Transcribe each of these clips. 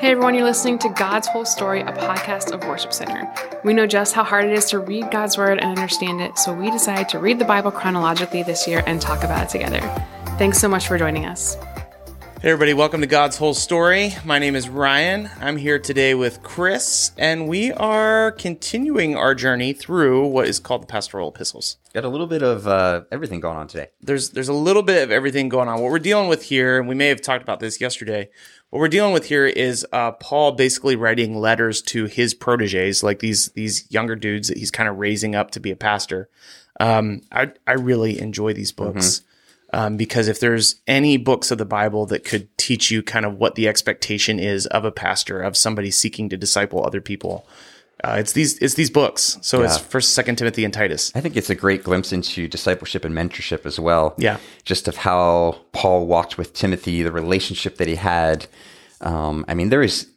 Hey everyone, you're listening to God's Whole Story, a podcast of Worship Center. We know just how hard it is to read God's Word and understand it, so we decided to read the Bible chronologically this year and talk about it together. Thanks so much for joining us. Hey, everybody, welcome to God's Whole Story. My name is Ryan. I'm here today with Chris, and we are continuing our journey through what is called the Pastoral Epistles. Got a little bit of uh, everything going on today. There's there's a little bit of everything going on. What we're dealing with here, and we may have talked about this yesterday. What we're dealing with here is uh, Paul basically writing letters to his proteges, like these these younger dudes that he's kind of raising up to be a pastor. Um, I I really enjoy these books um, because if there's any books of the Bible that could teach you kind of what the expectation is of a pastor, of somebody seeking to disciple other people, uh, it's these it's these books. So it's First, Second Timothy, and Titus. I think it's a great glimpse into discipleship and mentorship as well. Yeah. Just of how Paul walked with Timothy, the relationship that he had. Um, I mean, there is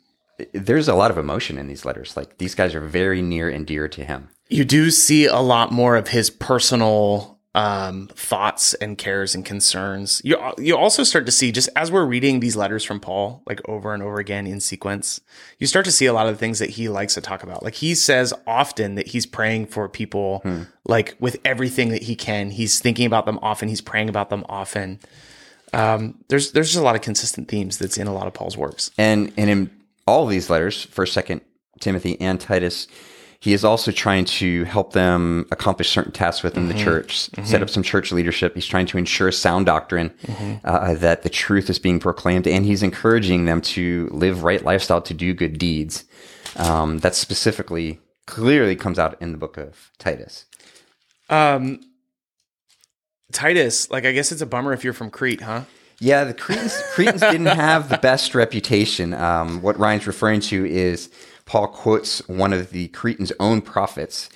there's a lot of emotion in these letters. Like these guys are very near and dear to him. You do see a lot more of his personal um, thoughts and cares and concerns. You you also start to see just as we're reading these letters from Paul, like over and over again in sequence, you start to see a lot of the things that he likes to talk about. Like he says often that he's praying for people, like with everything that he can. He's thinking about them often. He's praying about them often. Um, there's there's just a lot of consistent themes that's in a lot of Paul's works. And and in all of these letters, First, Second Timothy, and Titus, he is also trying to help them accomplish certain tasks within the church, set up some church leadership. He's trying to ensure sound doctrine, uh, that the truth is being proclaimed, and he's encouraging them to live right lifestyle, to do good deeds. Um, that specifically clearly comes out in the book of Titus. Um, Titus, like I guess it's a bummer if you're from Crete, huh? Yeah, the Cretans, Cretans didn't have the best reputation. Um, what Ryan's referring to is Paul quotes one of the Cretans' own prophets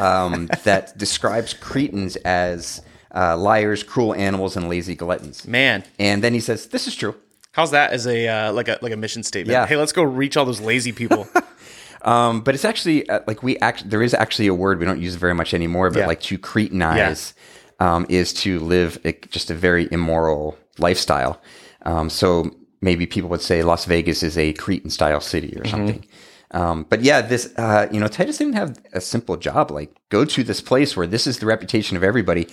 um, that describes Cretans as uh, liars, cruel animals, and lazy gluttons. Man, And then he says, "This is true." how's that as a uh, like a like a mission statement? Yeah. Hey, let's go reach all those lazy people. Um, but it's actually uh, like we act. There is actually a word we don't use very much anymore, but Yeah. like to Cretanize um, is to live a, just a very immoral lifestyle. Um, so maybe people would say Las Vegas is a Cretan style city or something. Um, but yeah, this uh, you know Titus didn't have a simple job. Like go to this place where this is the reputation of everybody,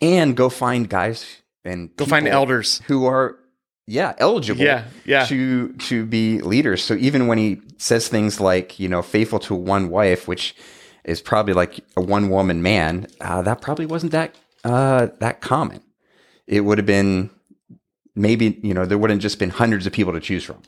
and go find guys and Go find elders. who are yeah eligible Yeah, yeah. to to be leaders so even when he says things like you know faithful to one wife which is probably like a one woman man uh, that probably wasn't that uh, that common it would have been maybe you know there wouldn't just been hundreds of people to choose from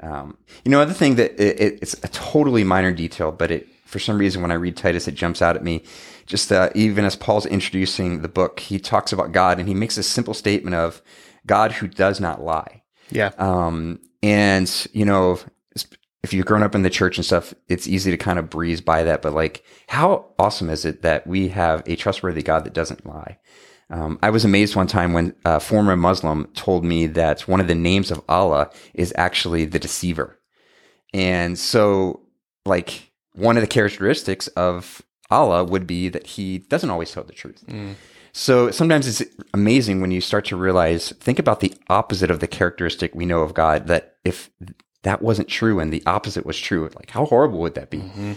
um, you know other thing that it, it, it's a totally minor detail but it for some reason when i read titus it jumps out at me just uh, even as paul's introducing the book he talks about god and he makes a simple statement of god who does not lie yeah, um, and you know, if you've grown up in the church and stuff, it's easy to kind of breeze by that. But like, how awesome is it that we have a trustworthy God that doesn't lie? Um, I was amazed one time when a former Muslim told me that one of the names of Allah is actually the deceiver. And so, like, one of the characteristics of Allah would be that he doesn't always tell the truth. Mm. So sometimes it's amazing when you start to realize, think about the opposite of the characteristic we know of God, that if that wasn't true and the opposite was true, like how horrible would that be? Mm-hmm.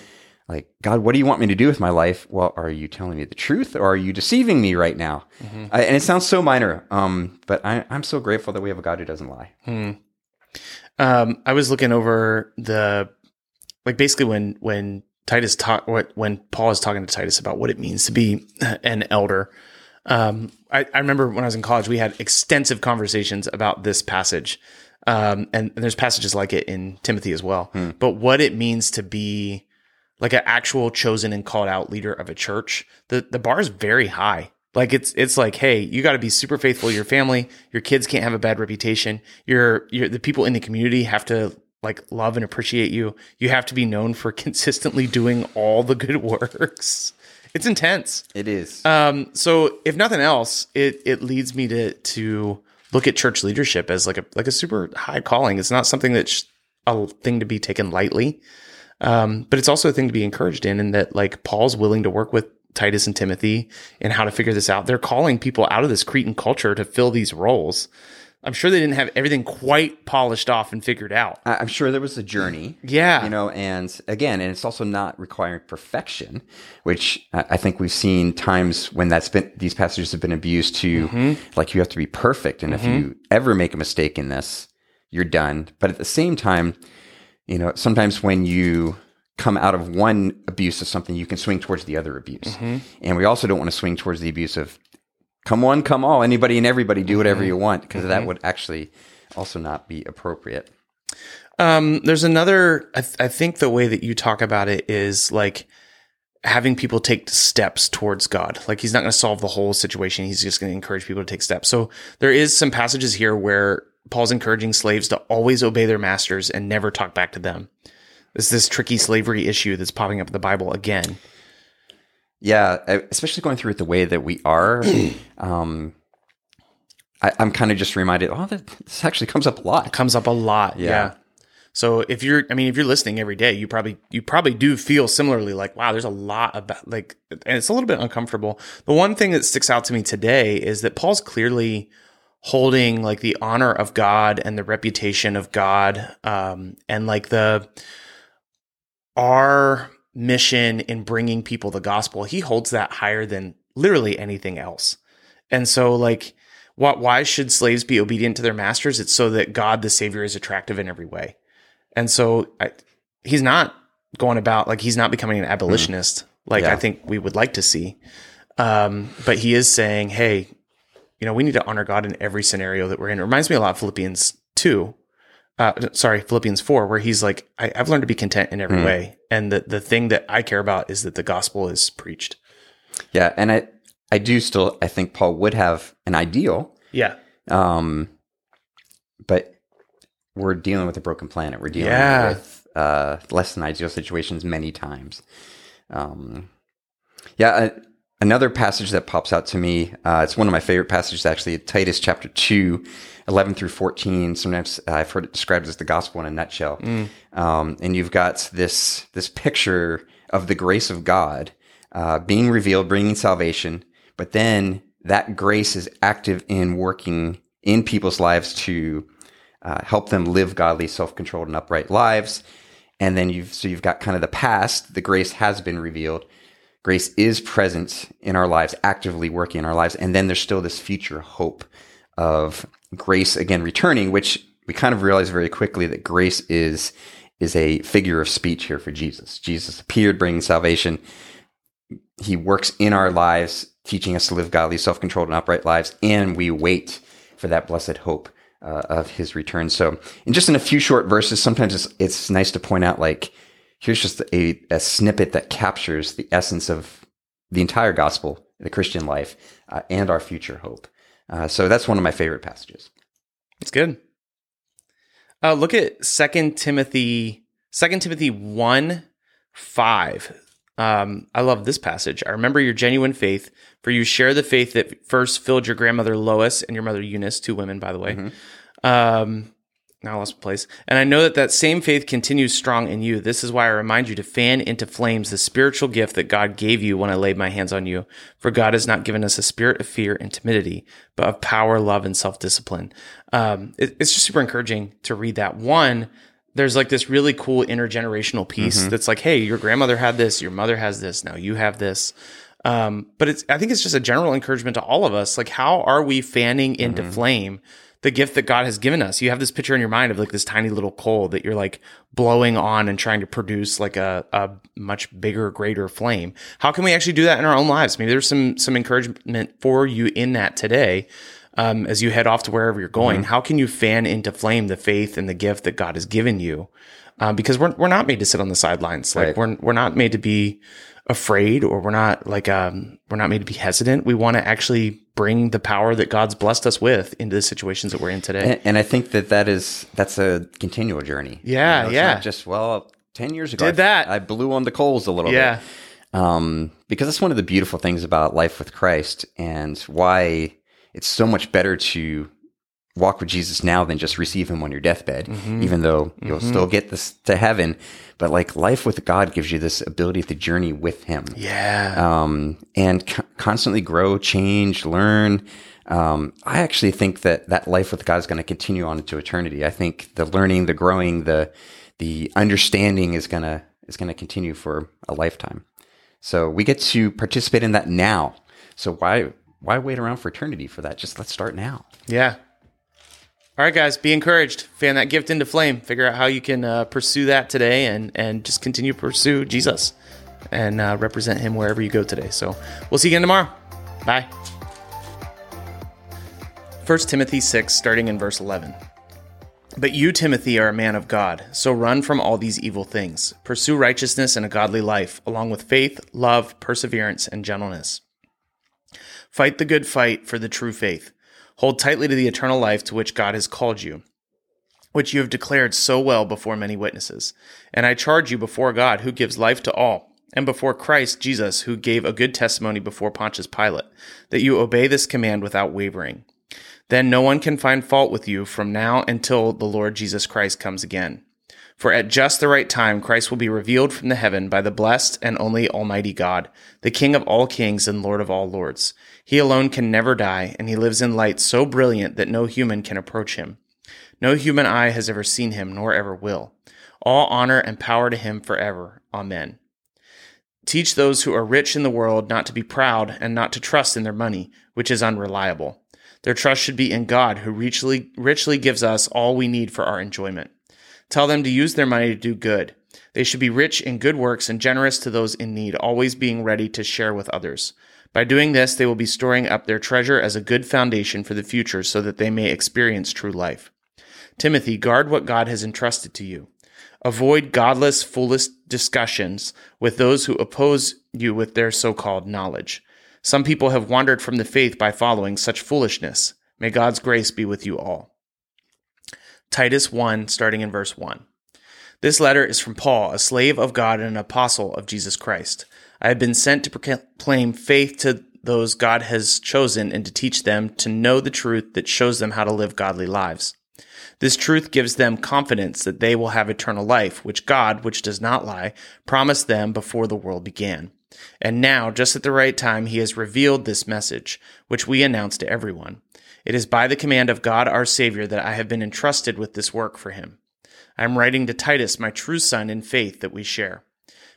Like, God, what do you want me to do with my life? Well, are you telling me the truth or are you deceiving me right now? I, and it sounds so minor, um, but I, I'm so grateful that we have a God who doesn't lie. um, I was looking over the like basically when when Titus talk what when Paul is talking to Titus about what it means to be an elder. Um, I, I remember when I was in college, we had extensive conversations about this passage. Um, and, and there's passages like it in Timothy as well. But what it means to be like an actual chosen and called out leader of a church, the the bar is very high. Like it's it's like, hey, you got to be super faithful to your family. Your kids can't have a bad reputation. Your your the people in the community have to like love and appreciate you. You have to be known for consistently doing all the good works. It's intense. It is. Um, so if nothing else, it it leads me to to look at church leadership as like a like a super high calling. It's not something that's a thing to be taken lightly, um, but it's also a thing to be encouraged in. And that like Paul's willing to work with Titus and Timothy and how to figure this out. They're calling people out of this Cretan culture to fill these roles. I'm sure they didn't have everything quite polished off and figured out. I'm sure there was a journey. Yeah. You know, and again, and it's also not requiring perfection, which I think we've seen times when that's been, these passages have been abused to, Mm-hmm. like, you have to be perfect. And if you ever make a mistake in this, you're done. But at the same time, you know, sometimes when you come out of one abuse of something, you can swing towards the other abuse. Mm-hmm. And we also don't want to swing towards the abuse of come one, come all, anybody and everybody do whatever Mm-hmm. you want, because that would actually also not be appropriate. Um, there's another. I, th- I think the way that you talk about it is like having people take steps towards God. Like he's not going to solve the whole situation. He's just going to encourage people to take steps. So there is some passages here where Paul's encouraging slaves to always obey their masters and never talk back to them. It's this tricky slavery issue that's popping up in the Bible again. Yeah, especially going through it the way that we are. um, I, I'm kind of just reminded, oh, that, this actually comes up a lot. comes up a lot. Yeah. Yeah. So if you're, I mean, if you're listening every day, you probably, you probably do feel similarly like, wow, there's a lot about like, and it's a little bit uncomfortable. The one thing that sticks out to me today is that Paul's clearly holding like the honor of God and the reputation of God, um, and like the, our mission in bringing people the gospel, he holds that higher than literally anything else. And so like, what, why should slaves be obedient to their masters? It's so that God the Savior is attractive in every way. And so I, he's not going about like he's not becoming an abolitionist like Yeah. I think we would like to see. Um, but he is saying, hey, you know, we need to honor God in every scenario that we're in. It reminds me a lot of Philippians 2. Uh, sorry, Philippians 4, where he's like, I, I've learned to be content in every way. And the, the thing that I care about is that the gospel is preached. Yeah, and I, I do still, I think Paul would have an ideal, Yeah. um, but we're dealing with a broken planet. We're dealing Yeah. with uh, less than ideal situations many times. Um, yeah, uh, another passage that pops out to me, uh, it's one of my favorite passages actually, Titus chapter 2, 11 through 14. Sometimes I've heard it described as the gospel in a nutshell. Um, and you've got this, this picture of the grace of God uh, being revealed, bringing salvation, but then that grace is active in working in people's lives to uh, help them live godly, self-controlled, and upright lives. And then you've so you've got kind of the past. The grace has been revealed. Grace is present in our lives, actively working in our lives. And then there's still this future hope of grace again returning, which we kind of realize very quickly that grace is is a figure of speech here for Jesus. Jesus appeared bringing salvation. He works in our lives, teaching us to live godly, self-controlled, and upright lives, and we wait for that blessed hope uh, of His return. So, in just in a few short verses, sometimes it's it's nice to point out like here's just a, a snippet that captures the essence of the entire gospel, the Christian life, uh, and our future hope. Uh, so that's one of my favorite passages. It's good. Uh, look at Second Timothy, Second Timothy one five. Um, I love this passage. I remember your genuine faith, for you share the faith that first filled your grandmother Lois and your mother Eunice, two women, by the way. Um, now I lost my place. And I know that that same faith continues strong in you. This is why I remind you to fan into flames the spiritual gift that God gave you when I laid my hands on you. For God has not given us a spirit of fear and timidity, but of power, love, and self discipline. Um, it- it's just super encouraging to read that. One, there's like this really cool intergenerational piece that's like, hey, your grandmother had this, your mother has this, now you have this. Um, but it's I think it's just a general encouragement to all of us. Like, how are we fanning into flame the gift that God has given us? You have this picture in your mind of like this tiny little coal that you're like blowing on and trying to produce like a, a much bigger, greater flame. How can we actually do that in our own lives? Maybe there's some some encouragement for you in that today. Um, as you head off to wherever you're going, how can you fan into flame the faith and the gift that God has given you? Um, because we're we're not made to sit on the sidelines. Like Right. we're we're not made to be afraid or we're not like um we're not made to be hesitant. We want to actually bring the power that God's blessed us with into the situations that we're in today. And, and I think that that is that's a continual journey. Yeah, it's yeah. not just well, ten years ago, Did I- that. I blew on the coals a little bit. yeah. bit. Um, because that's one of the beautiful things about life with Christ, and why it's so much better to walk with Jesus now than just receive Him on your deathbed. Mm-hmm. Even though you'll still get this to heaven, but like life with God gives you this ability to journey with Him Yeah. um, and co- constantly grow, change, learn, um, I actually think that that life with God is going to continue on into eternity. I think the learning, the growing, the the understanding is gonna is gonna continue for a lifetime. So we get to participate in that now. So why why wait around for eternity for that? Just let's start now. Yeah. All right, guys, be encouraged. Fan that gift into flame. Figure out how you can uh, pursue that today, and and just continue to pursue Jesus and uh, represent Him wherever you go today. So we'll see you again tomorrow. Bye. 1 Timothy 6, starting in verse 11. But you, Timothy, are a man of God, so run from all these evil things. Pursue righteousness and a godly life, along with faith, love, perseverance, and gentleness. Fight the good fight for the true faith. Hold tightly to the eternal life to which God has called you, which you have declared so well before many witnesses. And I charge you before God, who gives life to all, and before Christ Jesus, who gave a good testimony before Pontius Pilate, that you obey this command without wavering. Then no one can find fault with you from now until the Lord Jesus Christ comes again. For at just the right time, Christ will be revealed from the heaven by the blessed and only Almighty God, the King of all kings and Lord of all lords. He alone can never die, and he lives in light so brilliant that no human can approach him. No human eye has ever seen him, nor ever will. All honor and power to him forever. Amen. Teach those who are rich in the world not to be proud and not to trust in their money, which is unreliable. Their trust should be in God, who richly, richly gives us all we need for our enjoyment. Tell them to use their money to do good. They should be rich in good works and generous to those in need, always being ready to share with others. By doing this, they will be storing up their treasure as a good foundation for the future so that they may experience true life. Timothy, guard what God has entrusted to you. Avoid godless, foolish discussions with those who oppose you with their so called knowledge. Some people have wandered from the faith by following such foolishness. May God's grace be with you all. Titus 1, starting in verse 1. This letter is from Paul, a slave of God and an apostle of Jesus Christ. I have been sent to proclaim faith to those God has chosen and to teach them to know the truth that shows them how to live godly lives. This truth gives them confidence that they will have eternal life, which God, which does not lie, promised them before the world began. And now, just at the right time, he has revealed this message, which we announce to everyone. It is by the command of God our Savior that I have been entrusted with this work for him. I am writing to Titus, my true son in faith that we share.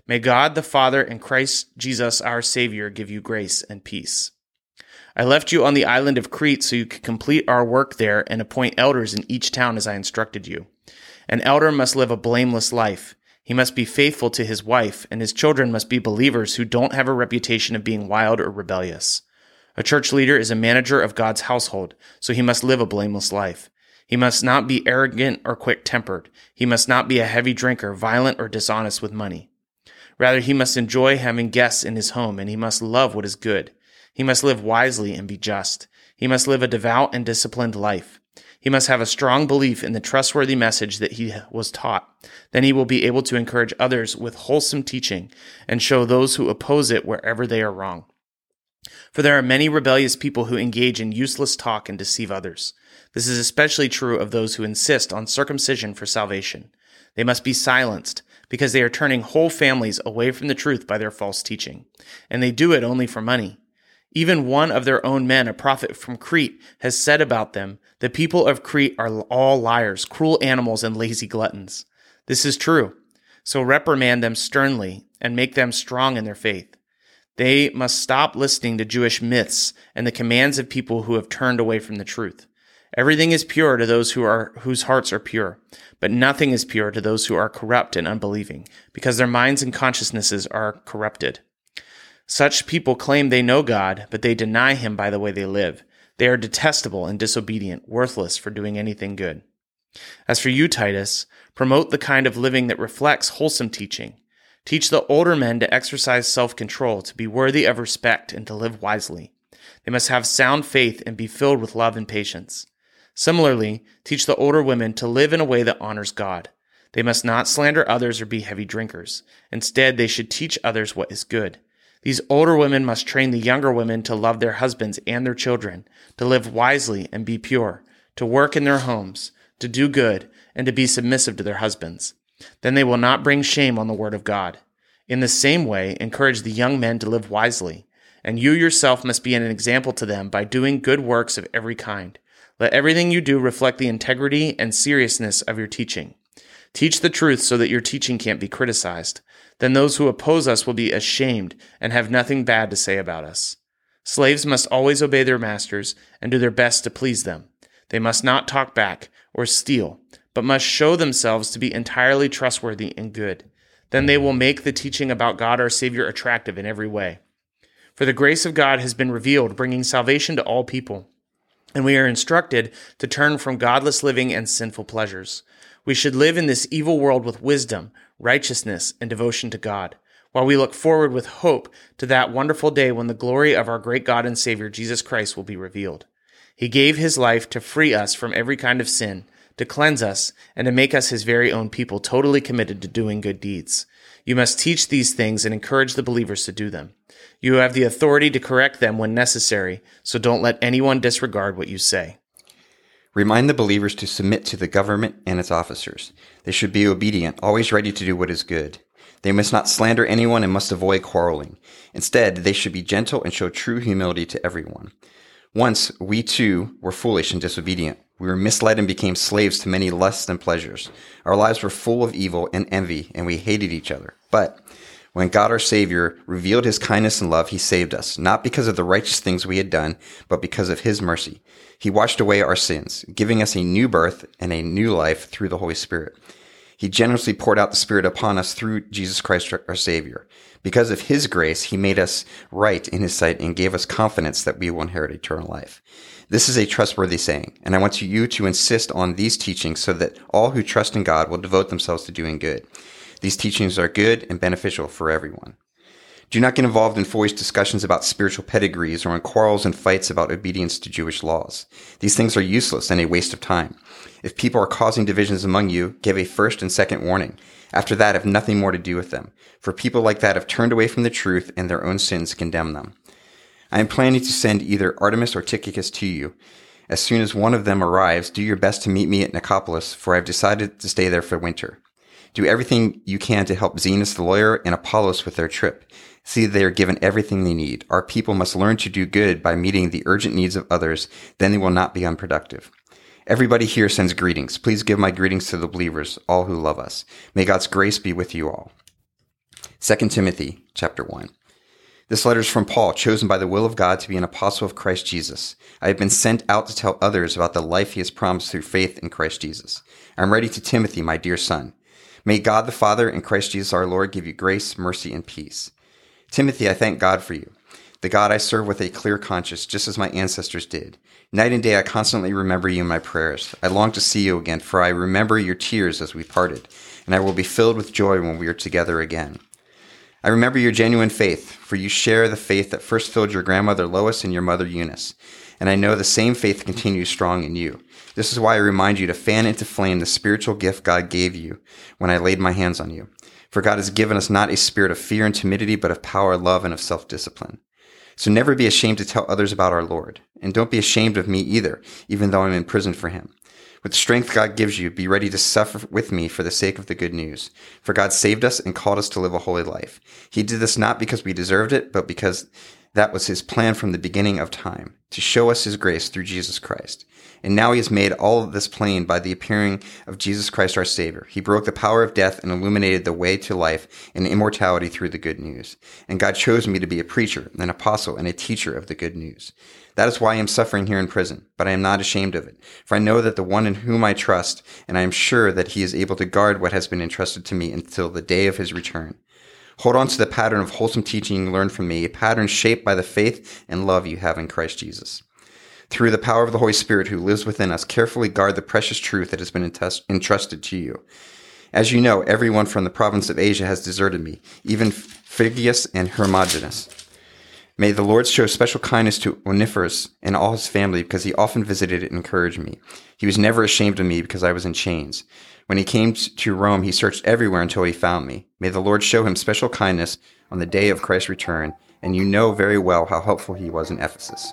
May God the Father and Christ Jesus our Savior give you grace and peace. I left you on the island of Crete so you could complete our work there and appoint elders in each town as I instructed you. An elder must live a blameless life he must be faithful to his wife, and his children must be believers who don't have a reputation of being wild or rebellious. A church leader is a manager of God's household, so he must live a blameless life. He must not be arrogant or quick tempered. He must not be a heavy drinker, violent or dishonest with money. Rather, he must enjoy having guests in his home, and he must love what is good. He must live wisely and be just. He must live a devout and disciplined life. He must have a strong belief in the trustworthy message that he was taught. Then he will be able to encourage others with wholesome teaching and show those who oppose it wherever they are wrong. For there are many rebellious people who engage in useless talk and deceive others. This is especially true of those who insist on circumcision for salvation. They must be silenced because they are turning whole families away from the truth by their false teaching. And they do it only for money. Even one of their own men, a prophet from Crete, has said about them, the people of Crete are all liars, cruel animals, and lazy gluttons. This is true. So reprimand them sternly and make them strong in their faith. They must stop listening to Jewish myths and the commands of people who have turned away from the truth. Everything is pure to those who are whose hearts are pure, but nothing is pure to those who are corrupt and unbelieving, because their minds and consciousnesses are corrupted. Such people claim they know God, but they deny him by the way they live. They are detestable and disobedient, worthless for doing anything good. As for you, Titus, promote the kind of living that reflects wholesome teaching. Teach the older men to exercise self control, to be worthy of respect, and to live wisely. They must have sound faith and be filled with love and patience. Similarly, teach the older women to live in a way that honors God. They must not slander others or be heavy drinkers. Instead, they should teach others what is good. These older women must train the younger women to love their husbands and their children, to live wisely and be pure, to work in their homes, to do good, and to be submissive to their husbands. Then they will not bring shame on the word of God. In the same way, encourage the young men to live wisely and you yourself must be an example to them by doing good works of every kind. Let everything you do reflect the integrity and seriousness of your teaching. Teach the truth so that your teaching can't be criticized. Then those who oppose us will be ashamed and have nothing bad to say about us. Slaves must always obey their masters and do their best to please them. They must not talk back or steal, but must show themselves to be entirely trustworthy and good. Then they will make the teaching about God our Savior attractive in every way. For the grace of God has been revealed, bringing salvation to all people. And we are instructed to turn from godless living and sinful pleasures. We should live in this evil world with wisdom, righteousness, and devotion to God, while we look forward with hope to that wonderful day when the glory of our great God and Savior Jesus Christ will be revealed. He gave his life to free us from every kind of sin, to cleanse us, and to make us his very own people, totally committed to doing good deeds. You must teach these things and encourage the believers to do them. You have the authority to correct them when necessary, so don't let anyone disregard what you say. Remind the believers to submit to the government and its officers. They should be obedient, always ready to do what is good. They must not slander anyone and must avoid quarreling. Instead, they should be gentle and show true humility to everyone. Once we too were foolish and disobedient. We were misled and became slaves to many lusts and pleasures. Our lives were full of evil and envy, and we hated each other. But when God our Savior revealed his kindness and love, he saved us, not because of the righteous things we had done, but because of his mercy. He washed away our sins, giving us a new birth and a new life through the Holy Spirit. He generously poured out the Spirit upon us through Jesus Christ our Savior. Because of His grace, He made us right in His sight and gave us confidence that we will inherit eternal life. This is a trustworthy saying, and I want you to insist on these teachings so that all who trust in God will devote themselves to doing good. These teachings are good and beneficial for everyone. Do not get involved in foolish discussions about spiritual pedigrees or in quarrels and fights about obedience to Jewish laws. These things are useless and a waste of time. If people are causing divisions among you, give a first and second warning. After that, have nothing more to do with them. For people like that have turned away from the truth and their own sins condemn them. I am planning to send either Artemas or Tychicus to you. As soon as one of them arrives, do your best to meet me at Nicopolis, for I have decided to stay there for winter. Do everything you can to help Zenas the lawyer and Apollos with their trip. See that they are given everything they need. Our people must learn to do good by meeting the urgent needs of others, then they will not be unproductive. Everybody here sends greetings. Please give my greetings to the believers, all who love us. May God's grace be with you all. 2 Timothy chapter 1. This letter is from Paul, chosen by the will of God to be an apostle of Christ Jesus. I have been sent out to tell others about the life he has promised through faith in Christ Jesus. I am ready to Timothy, my dear son. May God the Father and Christ Jesus our Lord give you grace, mercy, and peace. Timothy, I thank God for you, the God I serve with a clear conscience, just as my ancestors did. Night and day I constantly remember you in my prayers. I long to see you again, for I remember your tears as we parted, and I will be filled with joy when we are together again. I remember your genuine faith, for you share the faith that first filled your grandmother Lois and your mother Eunice, and I know the same faith continues strong in you. This is why I remind you to fan into flame the spiritual gift God gave you when I laid my hands on you. For God has given us not a spirit of fear and timidity, but of power, love, and of self-discipline. So never be ashamed to tell others about our Lord. And don't be ashamed of me either, even though I'm in prison for him. With the strength God gives you, be ready to suffer with me for the sake of the good news. For God saved us and called us to live a holy life. He did this not because we deserved it, but because that was his plan from the beginning of time, to show us his grace through Jesus Christ. And now he has made all of this plain by the appearing of Jesus Christ our Savior. He broke the power of death and illuminated the way to life and immortality through the good news. And God chose me to be a preacher, an apostle, and a teacher of the good news. That is why I am suffering here in prison, but I am not ashamed of it. For I know that the one in whom I trust, and I am sure that he is able to guard what has been entrusted to me until the day of his return. Hold on to the pattern of wholesome teaching you learned from me, a pattern shaped by the faith and love you have in Christ Jesus. Through the power of the Holy Spirit who lives within us, carefully guard the precious truth that has been entrusted to you. As you know, everyone from the province of Asia has deserted me, even Phygius and Hermogenes. May the Lord show special kindness to Onesiphorus and all his family because he often visited and encouraged me. He was never ashamed of me because I was in chains. When he came to Rome, he searched everywhere until he found me. May the Lord show him special kindness on the day of Christ's return, and you know very well how helpful he was in Ephesus.